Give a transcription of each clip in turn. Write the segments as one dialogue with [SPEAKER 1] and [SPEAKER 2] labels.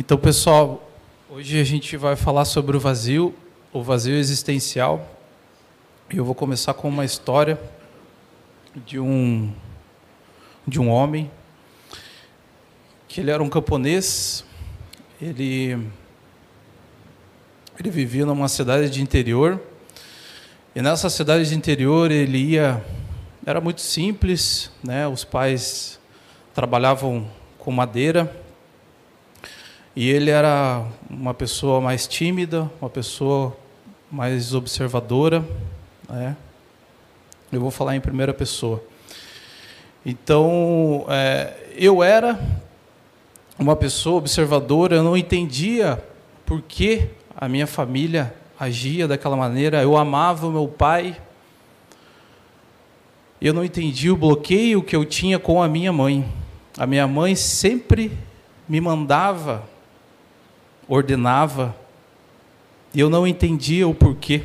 [SPEAKER 1] Então, pessoal, hoje a gente vai falar sobre o vazio, o vazio existencial. Eu vou começar com uma história de um de um homem que ele era um camponês. Ele ele vivia numa cidade de interior. E nessa cidade de interior ele ia era muito simples, né? Os pais trabalhavam com madeira e ele era uma pessoa mais tímida, uma pessoa mais observadora. Né? Eu vou falar em primeira pessoa. Então, é, eu era uma pessoa observadora, eu não entendia por que a minha família agia daquela maneira. Eu amava o meu pai. Eu não entendia o bloqueio que eu tinha com a minha mãe. A minha mãe sempre me mandava ordenava, e eu não entendia o porquê.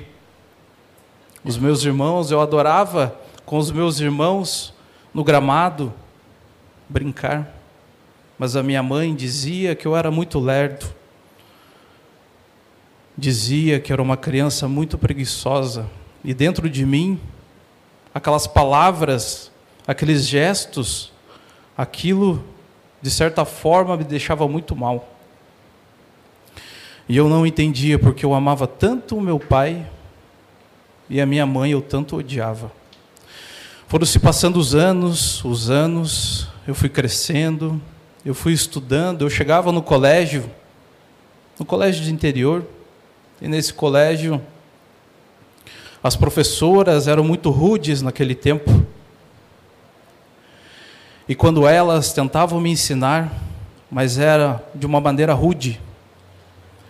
[SPEAKER 1] Os meus irmãos, eu adorava com os meus irmãos no gramado brincar, mas a minha mãe dizia que eu era muito lerdo, dizia que era uma criança muito preguiçosa, e dentro de mim, aquelas palavras, aqueles gestos, aquilo, de certa forma, me deixava muito mal. E eu não entendia porque eu amava tanto o meu pai e a minha mãe eu tanto odiava. Foram se passando os anos, os anos, eu fui crescendo, eu fui estudando, eu chegava no colégio, no colégio de interior, e nesse colégio as professoras eram muito rudes naquele tempo. E quando elas tentavam me ensinar, mas era de uma maneira rude,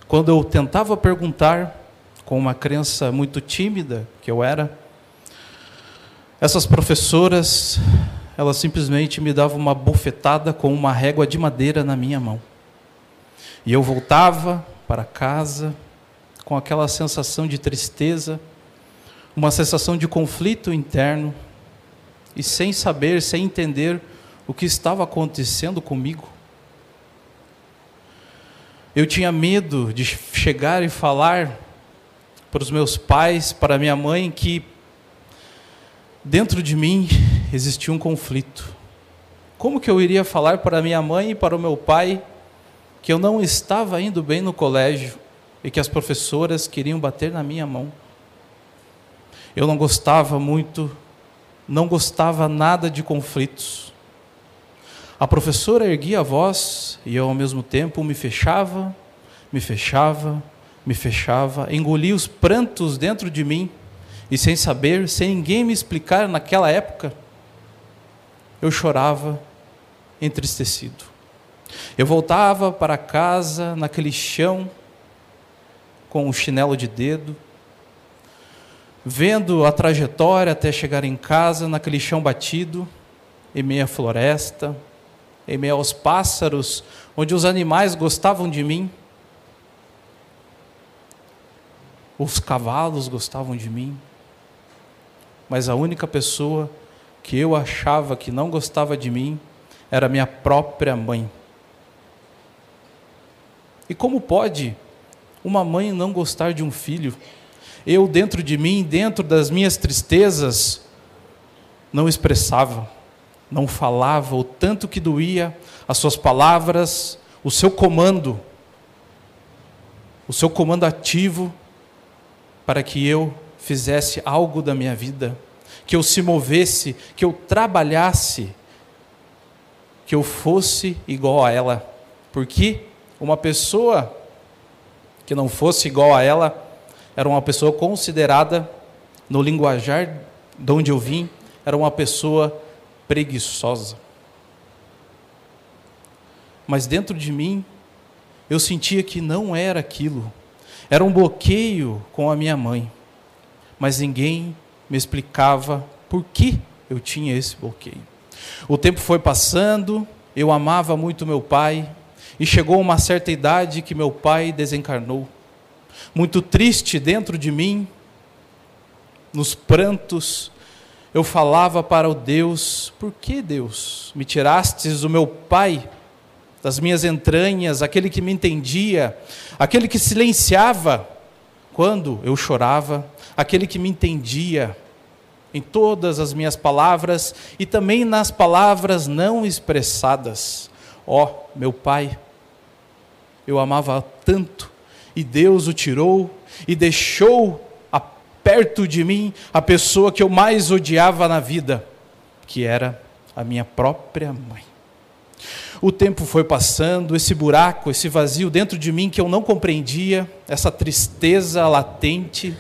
[SPEAKER 1] quando eu tentava perguntar, com uma crença muito tímida que eu era, essas professoras, elas simplesmente me davam uma bufetada com uma régua de madeira na minha mão. E eu voltava para casa com aquela sensação de tristeza, uma sensação de conflito interno, e sem saber, sem entender o que estava acontecendo comigo. Eu tinha medo de chegar e falar para os meus pais, para minha mãe, que dentro de mim existia um conflito. Como que eu iria falar para minha mãe e para o meu pai que eu não estava indo bem no colégio e que as professoras queriam bater na minha mão? Eu não gostava muito, não gostava nada de conflitos. A professora erguia a voz e eu, ao mesmo tempo, me fechava, me fechava, me fechava, engolia os prantos dentro de mim e, sem saber, sem ninguém me explicar naquela época, eu chorava entristecido. Eu voltava para casa naquele chão com o chinelo de dedo, vendo a trajetória até chegar em casa naquele chão batido, em meia floresta, em meio aos pássaros, onde os animais gostavam de mim, os cavalos gostavam de mim, mas a única pessoa que eu achava que não gostava de mim era minha própria mãe. E como pode uma mãe não gostar de um filho? Eu, dentro de mim, dentro das minhas tristezas, não expressava não falava o tanto que doía as suas palavras, o seu comando, o seu comando ativo para que eu fizesse algo da minha vida, que eu se movesse, que eu trabalhasse, que eu fosse igual a ela. Porque uma pessoa que não fosse igual a ela era uma pessoa considerada, no linguajar de onde eu vim, era uma pessoa preguiçosa. Mas dentro de mim, eu sentia que não era aquilo. Era um bloqueio com a minha mãe. Mas ninguém me explicava por que eu tinha esse bloqueio. O tempo foi passando, eu amava muito meu pai, e chegou uma certa idade que meu pai desencarnou. Muito triste dentro de mim, nos prantos, eu falava para o Deus: Por que Deus me tirastes o meu pai? das minhas entranhas, aquele que me entendia, aquele que silenciava quando eu chorava, aquele que me entendia em todas as minhas palavras e também nas palavras não expressadas. Ó, oh, meu Pai, eu amava tanto e Deus o tirou e deixou perto de mim a pessoa que eu mais odiava na vida, que era a minha própria mãe. O tempo foi passando, esse buraco, esse vazio dentro de mim que eu não compreendia, essa tristeza latente,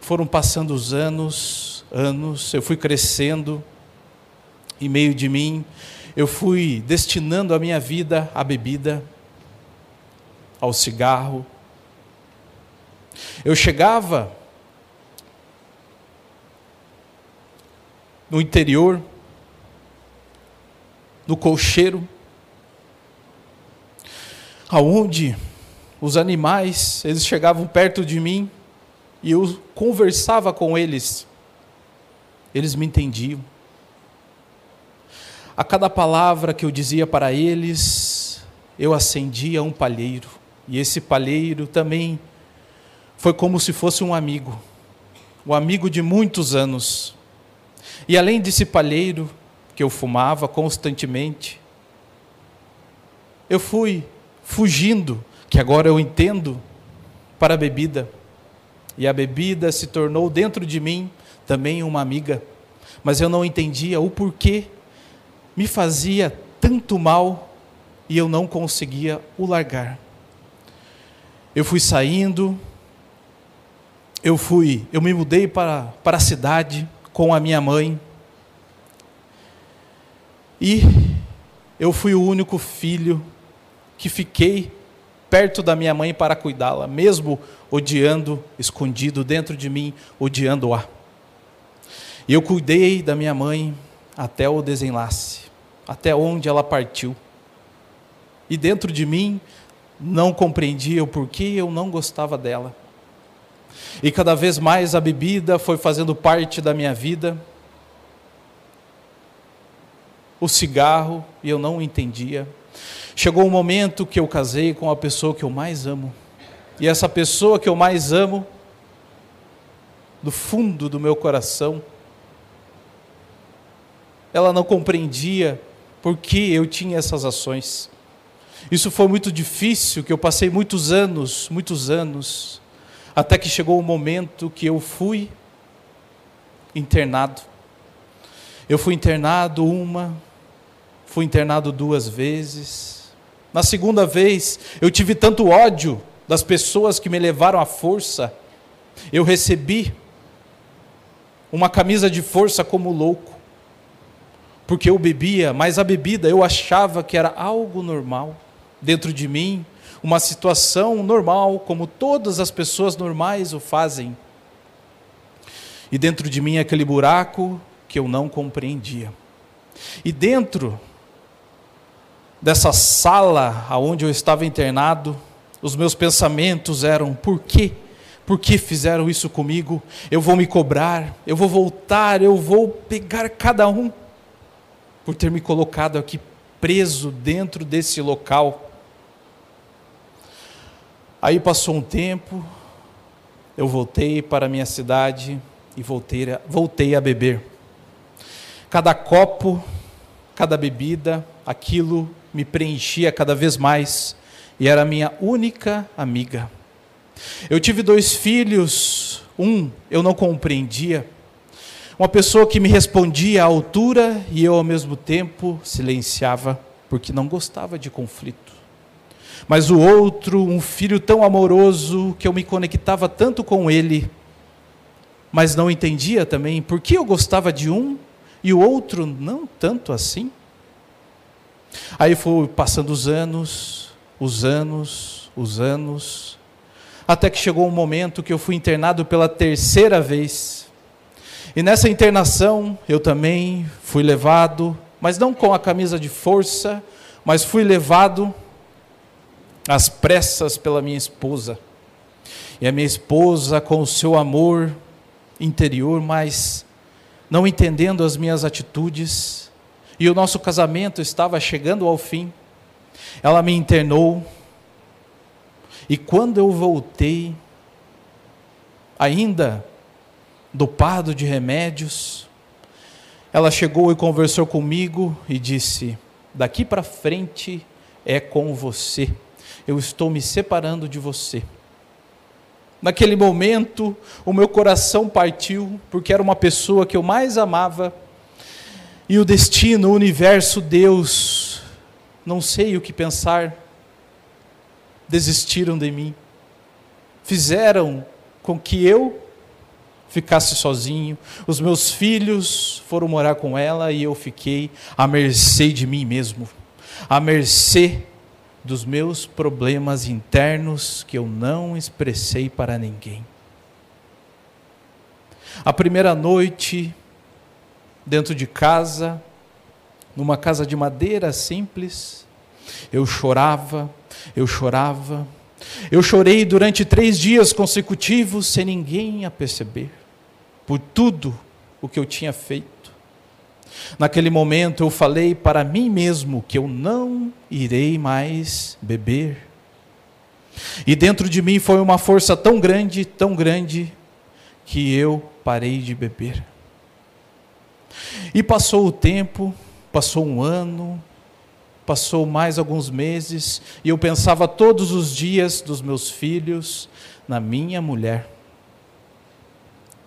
[SPEAKER 1] foram passando os anos, anos, eu fui crescendo, em meio de mim, eu fui destinando a minha vida à bebida, ao cigarro. Eu chegava no interior, no colcheiro, aonde os animais, eles chegavam perto de mim e eu conversava com eles. Eles me entendiam. A cada palavra que eu dizia para eles, eu acendia um palheiro. E esse palheiro também foi como se fosse um amigo, um amigo de muitos anos. E além desse palheiro que eu fumava constantemente, eu fui fugindo, que agora eu entendo, para a bebida. E a bebida se tornou dentro de mim também uma amiga, mas eu não entendia o porquê me fazia tanto mal e eu não conseguia o largar. Eu fui saindo, eu fui, eu me mudei para, para a cidade com a minha mãe. E eu fui o único filho que fiquei perto da minha mãe para cuidá-la, mesmo odiando, escondido dentro de mim, odiando-a. E eu cuidei da minha mãe até o desenlace, até onde ela partiu. E dentro de mim não compreendia o porquê eu não gostava dela. E cada vez mais a bebida foi fazendo parte da minha vida. O cigarro, e eu não entendia. Chegou um momento que eu casei com a pessoa que eu mais amo. E essa pessoa que eu mais amo, do fundo do meu coração, ela não compreendia por que eu tinha essas ações. Isso foi muito difícil, que eu passei muitos anos, muitos anos, até que chegou o momento que eu fui internado. Eu fui internado uma, fui internado duas vezes, na segunda vez, eu tive tanto ódio das pessoas que me levaram à força. Eu recebi uma camisa de força como louco, porque eu bebia, mas a bebida eu achava que era algo normal dentro de mim, uma situação normal, como todas as pessoas normais o fazem. E dentro de mim aquele buraco que eu não compreendia. E dentro dessa sala aonde eu estava internado, os meus pensamentos eram: por quê? Por que fizeram isso comigo? Eu vou me cobrar, eu vou voltar, eu vou pegar cada um por ter me colocado aqui preso dentro desse local. Aí passou um tempo, eu voltei para a minha cidade e voltei a, voltei a beber. Cada copo, cada bebida, aquilo me preenchia cada vez mais e era minha única amiga. Eu tive dois filhos, um eu não compreendia, uma pessoa que me respondia à altura e eu ao mesmo tempo silenciava, porque não gostava de conflito. Mas o outro, um filho tão amoroso que eu me conectava tanto com ele, mas não entendia também por que eu gostava de um e o outro não tanto assim. Aí foi passando os anos, os anos, os anos, até que chegou um momento que eu fui internado pela terceira vez. E nessa internação eu também fui levado, mas não com a camisa de força, mas fui levado às pressas pela minha esposa. E a minha esposa, com o seu amor interior, mas não entendendo as minhas atitudes, e o nosso casamento estava chegando ao fim. Ela me internou. E quando eu voltei, ainda dopado de remédios, ela chegou e conversou comigo e disse: Daqui para frente é com você. Eu estou me separando de você. Naquele momento, o meu coração partiu, porque era uma pessoa que eu mais amava, e o destino, o universo, Deus, não sei o que pensar, desistiram de mim, fizeram com que eu ficasse sozinho, os meus filhos foram morar com ela e eu fiquei à mercê de mim mesmo, à mercê dos meus problemas internos que eu não expressei para ninguém. A primeira noite, dentro de casa, numa casa de madeira simples, eu chorava, eu chorava, eu chorei durante três dias consecutivos sem ninguém a perceber, por tudo o que eu tinha feito. Naquele momento eu falei para mim mesmo que eu não irei mais beber. E dentro de mim foi uma força tão grande, tão grande, que eu parei de beber. E passou o tempo, passou um ano, passou mais alguns meses, e eu pensava todos os dias dos meus filhos na minha mulher.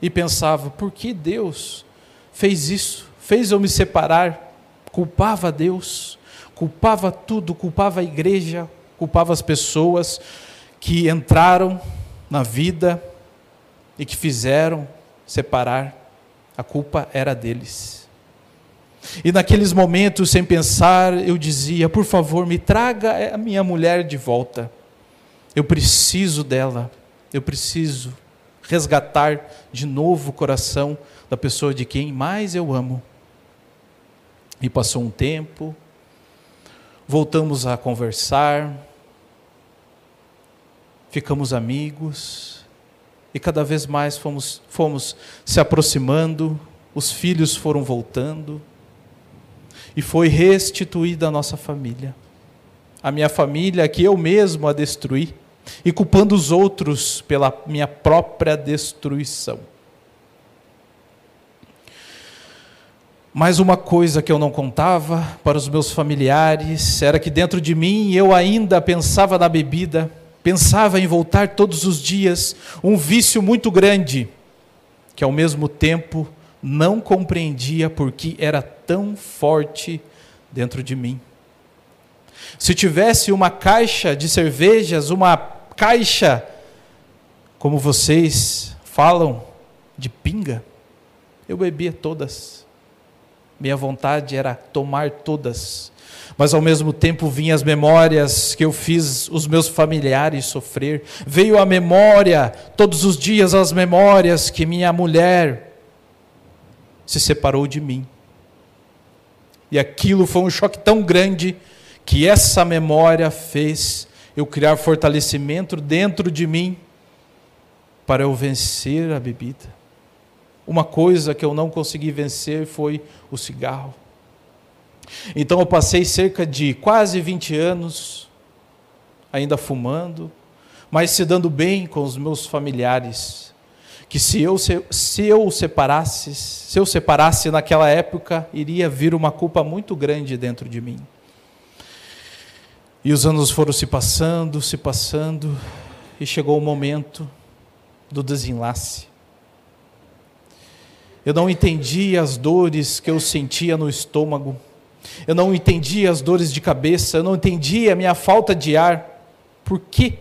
[SPEAKER 1] E pensava, por que Deus fez isso? Fez eu me separar, culpava Deus, culpava tudo, culpava a igreja, culpava as pessoas que entraram na vida e que fizeram separar. A culpa era deles. E naqueles momentos, sem pensar, eu dizia: por favor, me traga a minha mulher de volta. Eu preciso dela. Eu preciso resgatar de novo o coração da pessoa de quem mais eu amo. E passou um tempo, voltamos a conversar, ficamos amigos, e cada vez mais fomos, fomos se aproximando, os filhos foram voltando, e foi restituída a nossa família. A minha família que eu mesmo a destruí, e culpando os outros pela minha própria destruição. Mas uma coisa que eu não contava para os meus familiares era que dentro de mim eu ainda pensava na bebida, pensava em voltar todos os dias, um vício muito grande, que ao mesmo tempo não compreendia porque era tão forte dentro de mim. Se tivesse uma caixa de cervejas, uma caixa, como vocês falam, de pinga, eu bebia todas. Minha vontade era tomar todas. Mas ao mesmo tempo vinham as memórias que eu fiz os meus familiares sofrer. Veio a memória, todos os dias as memórias que minha mulher se separou de mim. E aquilo foi um choque tão grande que essa memória fez eu criar fortalecimento dentro de mim para eu vencer a bebida. Uma coisa que eu não consegui vencer foi o cigarro. Então eu passei cerca de quase 20 anos ainda fumando, mas se dando bem com os meus familiares. Que se eu, se eu separasse, se eu separasse naquela época, iria vir uma culpa muito grande dentro de mim. E os anos foram se passando, se passando, e chegou o momento do desenlace. Eu não entendia as dores que eu sentia no estômago. Eu não entendia as dores de cabeça. Eu não entendia a minha falta de ar. Por que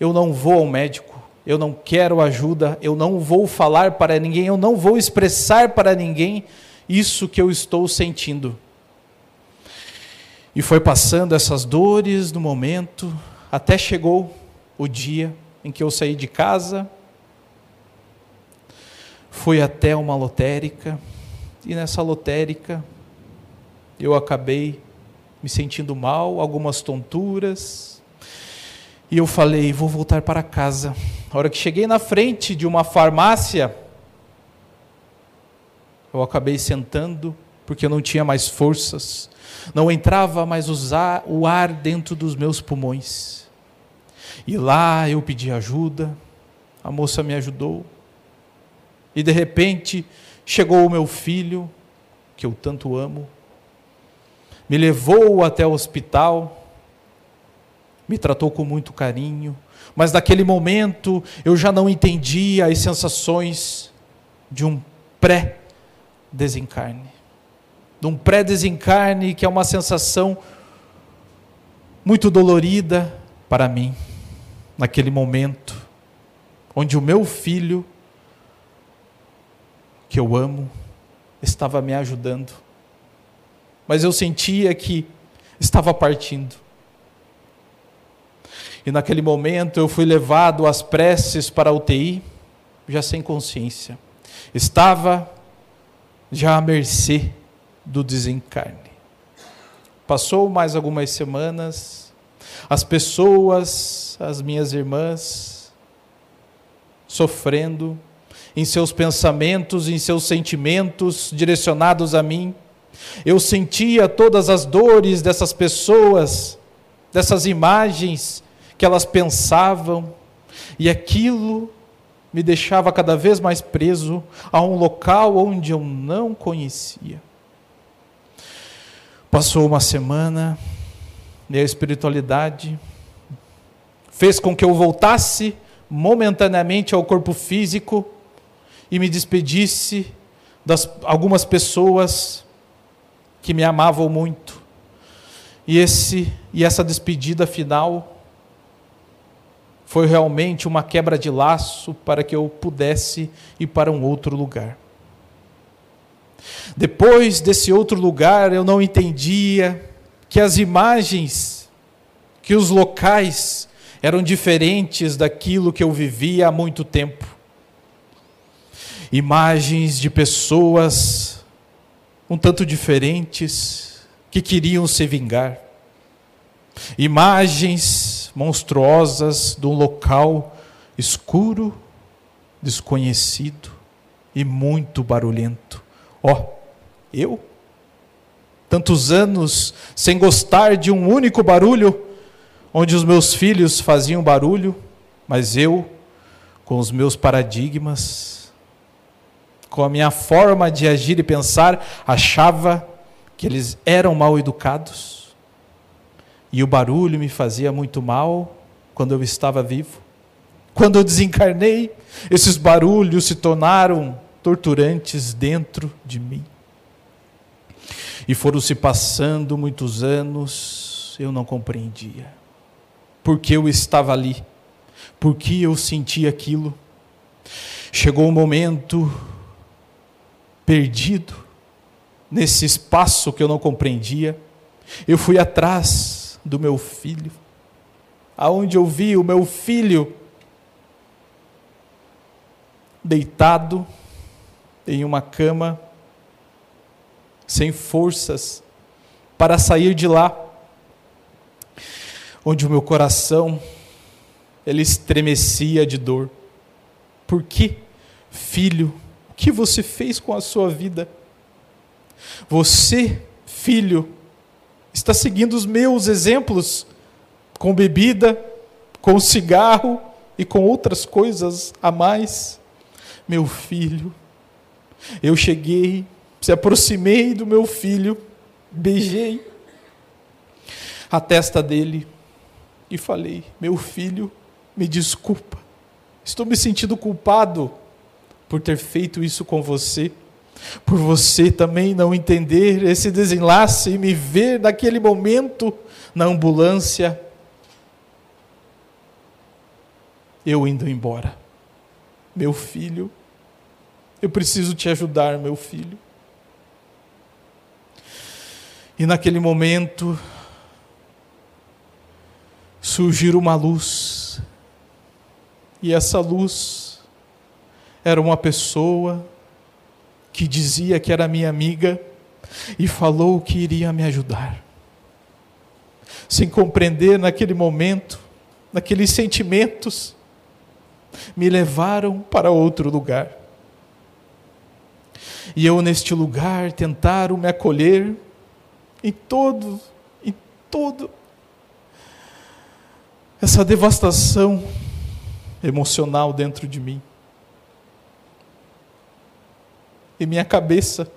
[SPEAKER 1] eu não vou ao médico? Eu não quero ajuda. Eu não vou falar para ninguém. Eu não vou expressar para ninguém isso que eu estou sentindo. E foi passando essas dores no momento, até chegou o dia em que eu saí de casa fui até uma lotérica e nessa lotérica eu acabei me sentindo mal, algumas tonturas. E eu falei, vou voltar para casa. A hora que cheguei na frente de uma farmácia, eu acabei sentando porque eu não tinha mais forças, não entrava mais o ar dentro dos meus pulmões. E lá eu pedi ajuda, a moça me ajudou, e de repente chegou o meu filho, que eu tanto amo, me levou até o hospital, me tratou com muito carinho, mas naquele momento eu já não entendia as sensações de um pré-desencarne. De um pré-desencarne que é uma sensação muito dolorida para mim, naquele momento, onde o meu filho, que eu amo, estava me ajudando, mas eu sentia que estava partindo. E naquele momento eu fui levado às preces para a UTI, já sem consciência. Estava já à mercê do desencarne. Passou mais algumas semanas, as pessoas, as minhas irmãs, sofrendo em seus pensamentos, em seus sentimentos direcionados a mim. Eu sentia todas as dores dessas pessoas, dessas imagens que elas pensavam, e aquilo me deixava cada vez mais preso a um local onde eu não conhecia. Passou uma semana, e a espiritualidade fez com que eu voltasse momentaneamente ao corpo físico e me despedisse das algumas pessoas que me amavam muito. E esse e essa despedida final foi realmente uma quebra de laço para que eu pudesse ir para um outro lugar. Depois desse outro lugar, eu não entendia que as imagens, que os locais eram diferentes daquilo que eu vivia há muito tempo. Imagens de pessoas um tanto diferentes que queriam se vingar. Imagens monstruosas de um local escuro, desconhecido e muito barulhento. Ó, oh, eu? Tantos anos sem gostar de um único barulho, onde os meus filhos faziam barulho, mas eu, com os meus paradigmas, com a minha forma de agir e pensar, achava que eles eram mal educados e o barulho me fazia muito mal quando eu estava vivo. Quando eu desencarnei, esses barulhos se tornaram torturantes dentro de mim. E foram se passando muitos anos, eu não compreendia. Porque eu estava ali, porque eu sentia aquilo. Chegou um momento perdido nesse espaço que eu não compreendia. Eu fui atrás do meu filho, aonde eu vi o meu filho deitado em uma cama, sem forças para sair de lá, onde o meu coração ele estremecia de dor. Por que, filho, que você fez com a sua vida? Você, filho, está seguindo os meus exemplos com bebida, com cigarro e com outras coisas a mais. Meu filho, eu cheguei, se aproximei do meu filho, beijei a testa dele e falei: Meu filho, me desculpa, estou me sentindo culpado por ter feito isso com você por você também não entender esse desenlace e me ver naquele momento na ambulância, eu indo embora. Meu filho, eu preciso te ajudar, meu filho. E naquele momento surgiu uma luz, e essa luz era uma pessoa que dizia que era minha amiga e falou que iria me ajudar. Sem compreender naquele momento, naqueles sentimentos, me levaram para outro lugar. E eu, neste lugar, tentaram me acolher em todo, em todo essa devastação emocional dentro de mim. E minha cabeça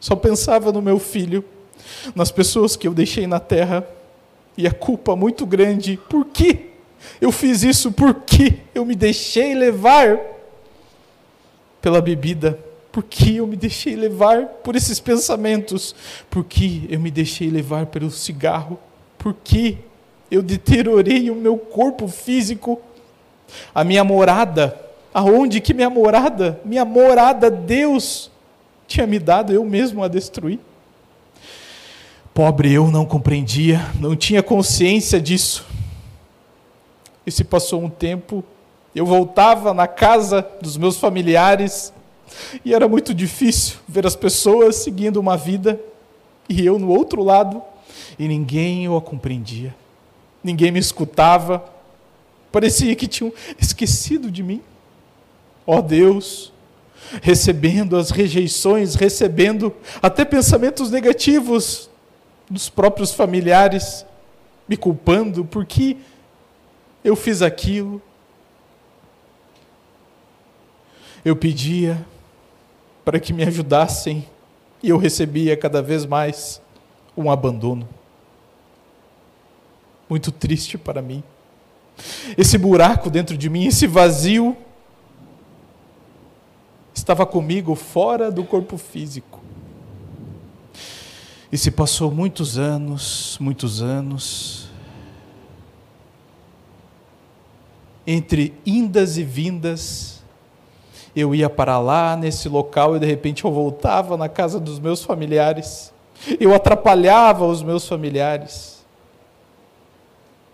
[SPEAKER 1] só pensava no meu filho, nas pessoas que eu deixei na terra, e a culpa muito grande. Por que eu fiz isso? Por que eu me deixei levar pela bebida? Por que eu me deixei levar por esses pensamentos? Por que eu me deixei levar pelo cigarro? Por que eu deteriorei o meu corpo físico? A minha morada, aonde que minha morada? Minha morada, Deus tinha me dado, eu mesmo a destruir. Pobre eu não compreendia, não tinha consciência disso. E se passou um tempo, eu voltava na casa dos meus familiares, e era muito difícil ver as pessoas seguindo uma vida e eu no outro lado, e ninguém o compreendia, ninguém me escutava, parecia que tinham esquecido de mim. Ó oh Deus, recebendo as rejeições, recebendo até pensamentos negativos dos próprios familiares, me culpando porque eu fiz aquilo. Eu pedia para que me ajudassem e eu recebia cada vez mais um abandono. Muito triste para mim. Esse buraco dentro de mim, esse vazio, estava comigo fora do corpo físico. E se passou muitos anos, muitos anos, entre indas e vindas, eu ia para lá, nesse local, e de repente eu voltava na casa dos meus familiares. Eu atrapalhava os meus familiares.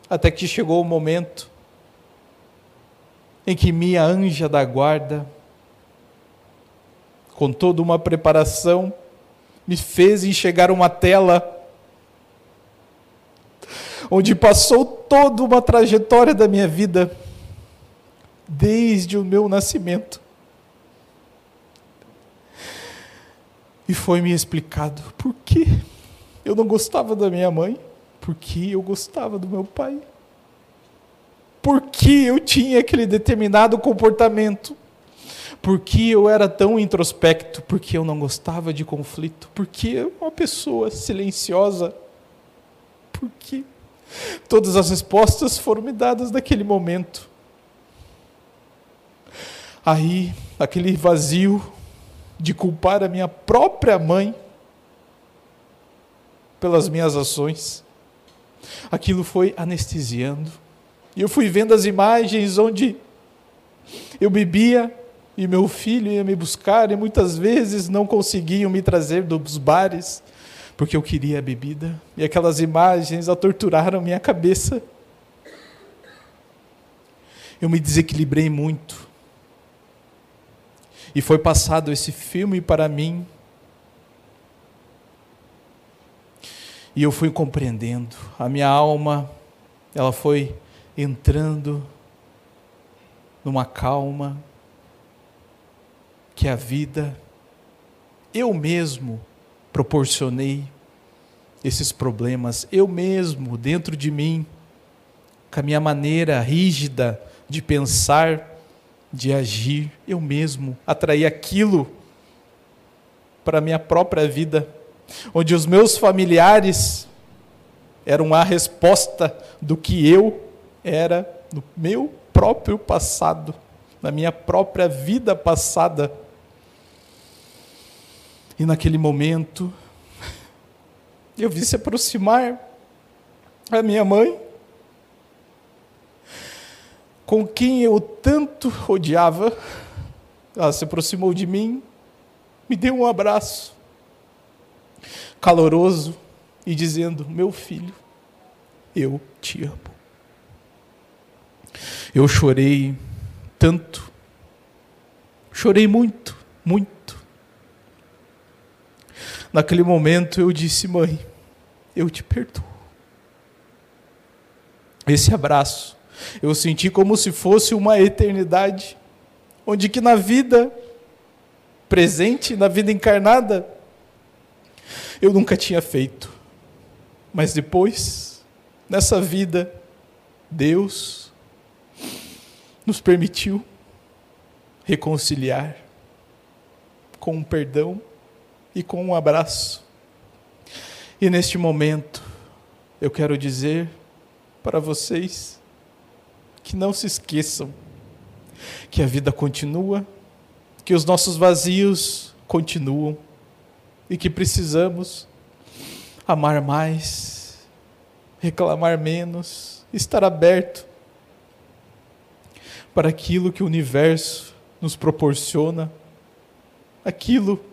[SPEAKER 1] Até que chegou o momento em que minha anja da guarda, com toda uma preparação, me fez enxergar uma tela onde passou toda uma trajetória da minha vida, desde o meu nascimento. E foi me explicado por que eu não gostava da minha mãe, por que eu gostava do meu pai, por que eu tinha aquele determinado comportamento, por que eu era tão introspecto, por que eu não gostava de conflito, por que eu uma pessoa silenciosa, por que todas as respostas foram me dadas naquele momento. Aí, aquele vazio de culpar a minha própria mãe pelas minhas ações. Aquilo foi anestesiando. E eu fui vendo as imagens onde eu bebia e meu filho ia me buscar e muitas vezes não conseguiam me trazer dos bares porque eu queria a bebida. E aquelas imagens a torturaram minha cabeça. Eu me desequilibrei muito. E foi passado esse filme para mim. E eu fui compreendendo. A minha alma, ela foi entrando numa calma que a vida eu mesmo proporcionei esses problemas, eu mesmo dentro de mim, com a minha maneira rígida de pensar, de agir, eu mesmo atrair aquilo para a minha própria vida, onde os meus familiares eram a resposta do que eu era no meu próprio passado, na minha própria vida passada. E naquele momento, eu vi se aproximar a minha mãe, com quem eu tanto odiava, ela se aproximou de mim, me deu um abraço caloroso e dizendo: Meu filho, eu te amo. Eu chorei tanto, chorei muito, muito. Naquele momento eu disse: Mãe, eu te perdoo. Esse abraço eu senti como se fosse uma eternidade, onde que na vida presente na vida encarnada, eu nunca tinha feito. Mas depois, nessa vida, Deus nos permitiu reconciliar com um perdão e com um abraço. E neste momento, eu quero dizer para vocês que não se esqueçam que a vida continua, que os nossos vazios continuam e que precisamos amar mais, reclamar menos, estar aberto para aquilo que o universo nos proporciona, aquilo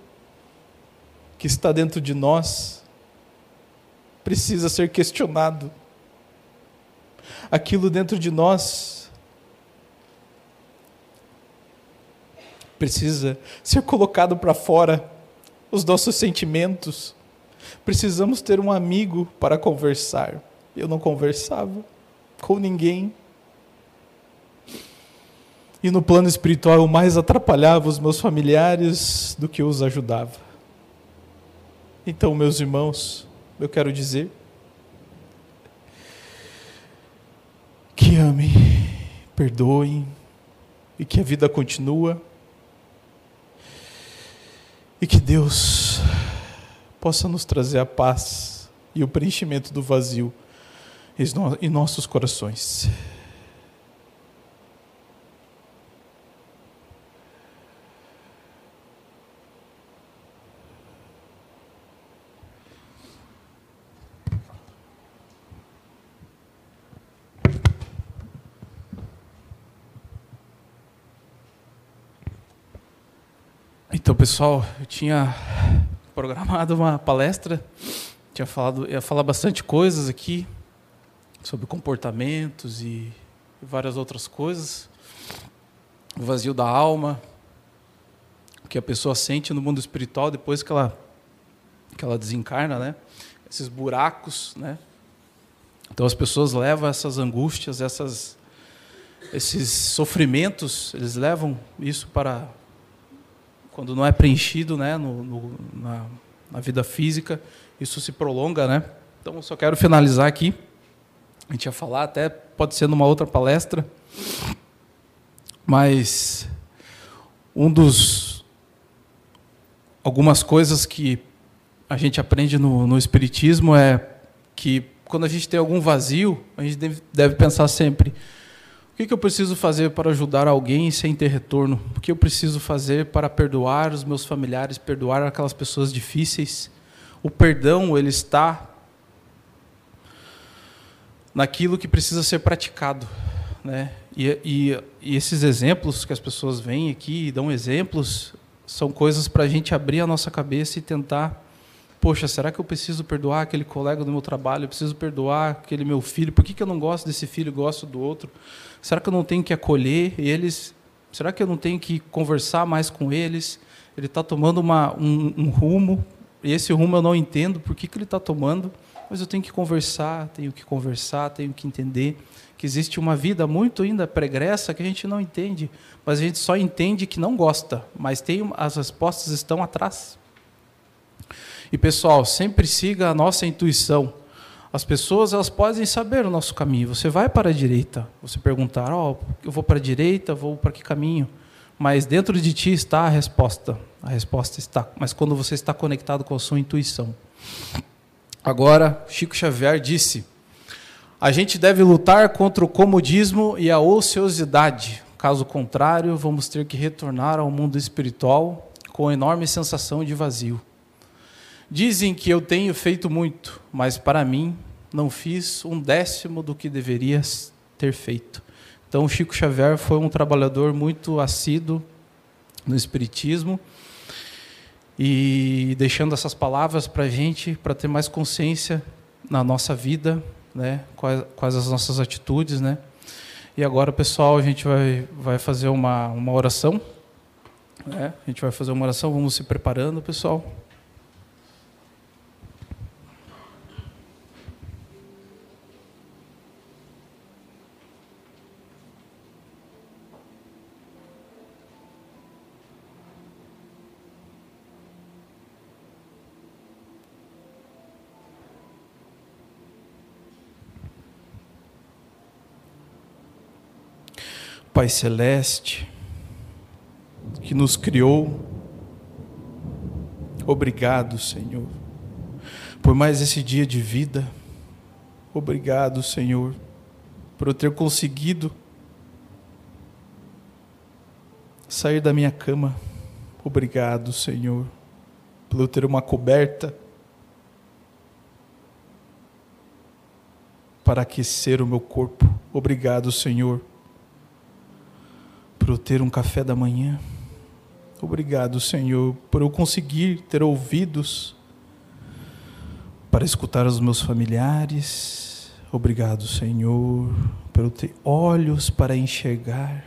[SPEAKER 1] que está dentro de nós precisa ser questionado. Aquilo dentro de nós precisa ser colocado para fora. Os nossos sentimentos. Precisamos ter um amigo para conversar. Eu não conversava com ninguém. E no plano espiritual eu mais atrapalhava os meus familiares do que os ajudava. Então, meus irmãos, eu quero dizer que amem, perdoem e que a vida continua e que Deus possa nos trazer a paz e o preenchimento do vazio em nossos corações. Pessoal, eu tinha programado uma palestra, tinha falado, ia falar bastante coisas aqui sobre comportamentos e várias outras coisas. O vazio da alma, o que a pessoa sente no mundo espiritual depois que ela que ela desencarna, né? Esses buracos, né? Então as pessoas levam essas angústias, essas esses sofrimentos, eles levam isso para quando não é preenchido né, no, no, na, na, vida física, isso se prolonga. Né? Então, eu só quero finalizar aqui. A gente ia falar, até pode ser numa outra palestra, mas um dos algumas coisas que a gente aprende no, no Espiritismo é que quando a gente tem algum vazio, a gente deve, deve pensar sempre o que eu preciso fazer para ajudar alguém sem ter retorno? O que eu preciso fazer para perdoar os meus familiares, perdoar aquelas pessoas difíceis? O perdão, ele está naquilo que precisa ser praticado. Né? E, e, e esses exemplos que as pessoas vêm aqui e dão exemplos são coisas para a gente abrir a nossa cabeça e tentar poxa, será que eu preciso perdoar aquele colega do meu trabalho? Eu preciso perdoar aquele meu filho? Por que, que eu não gosto desse filho e gosto do outro? Será que eu não tenho que acolher eles? Será que eu não tenho que conversar mais com eles? Ele está tomando uma, um, um, rumo, e esse rumo eu não entendo por que, que ele está tomando, mas eu tenho que conversar, tenho que conversar, tenho que entender que existe uma vida muito ainda pregressa que a gente não entende, mas a gente só entende que não gosta, mas tem as respostas estão atrás. E pessoal, sempre siga a nossa intuição. As pessoas elas podem saber o nosso caminho. Você vai para a direita, você perguntar, ó, oh, eu vou para a direita, vou para que caminho? Mas dentro de ti está a resposta. A resposta está, mas quando você está conectado com a sua intuição. Agora, Chico Xavier disse: a gente deve lutar contra o comodismo e a ociosidade. Caso contrário, vamos ter que retornar ao mundo espiritual com enorme sensação de vazio. Dizem que eu tenho feito muito, mas para mim não fiz um décimo do que deveria ter feito. Então, Chico Xavier foi um trabalhador muito assíduo no Espiritismo e deixando essas palavras para a gente, para ter mais consciência na nossa vida, né? quais, quais as nossas atitudes. Né? E agora, pessoal, a gente vai, vai fazer uma, uma oração. Né? A gente vai fazer uma oração, vamos se preparando, pessoal. Pai Celeste, que nos criou, obrigado, Senhor, por mais esse dia de vida. Obrigado, Senhor, por eu ter conseguido sair da minha cama. Obrigado, Senhor, por eu ter uma coberta para aquecer o meu corpo. Obrigado, Senhor, por eu ter um café da manhã. Obrigado, Senhor, por eu conseguir ter ouvidos para escutar os meus familiares. Obrigado, Senhor, por eu ter olhos para enxergar.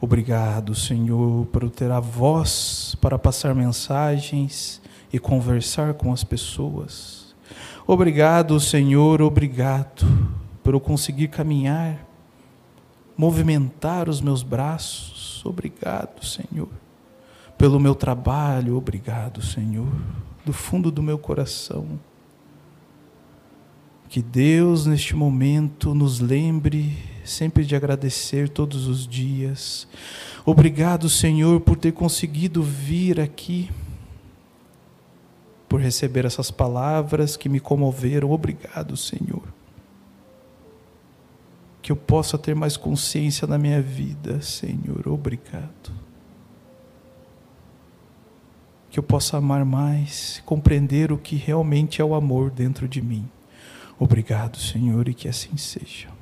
[SPEAKER 1] Obrigado, Senhor, por eu ter a voz para passar mensagens e conversar com as pessoas. Obrigado, Senhor, obrigado por eu conseguir caminhar, movimentar os meus braços. Obrigado, Senhor, pelo meu trabalho. Obrigado, Senhor, do fundo do meu coração. Que Deus, neste momento, nos lembre sempre de agradecer todos os dias. Obrigado, Senhor, por ter conseguido vir aqui, por receber essas palavras que me comoveram. Obrigado, Senhor. Que eu possa ter mais consciência na minha vida, Senhor. Obrigado. Que eu possa amar mais, compreender o que realmente é o amor dentro de mim. Obrigado, Senhor, e que assim seja.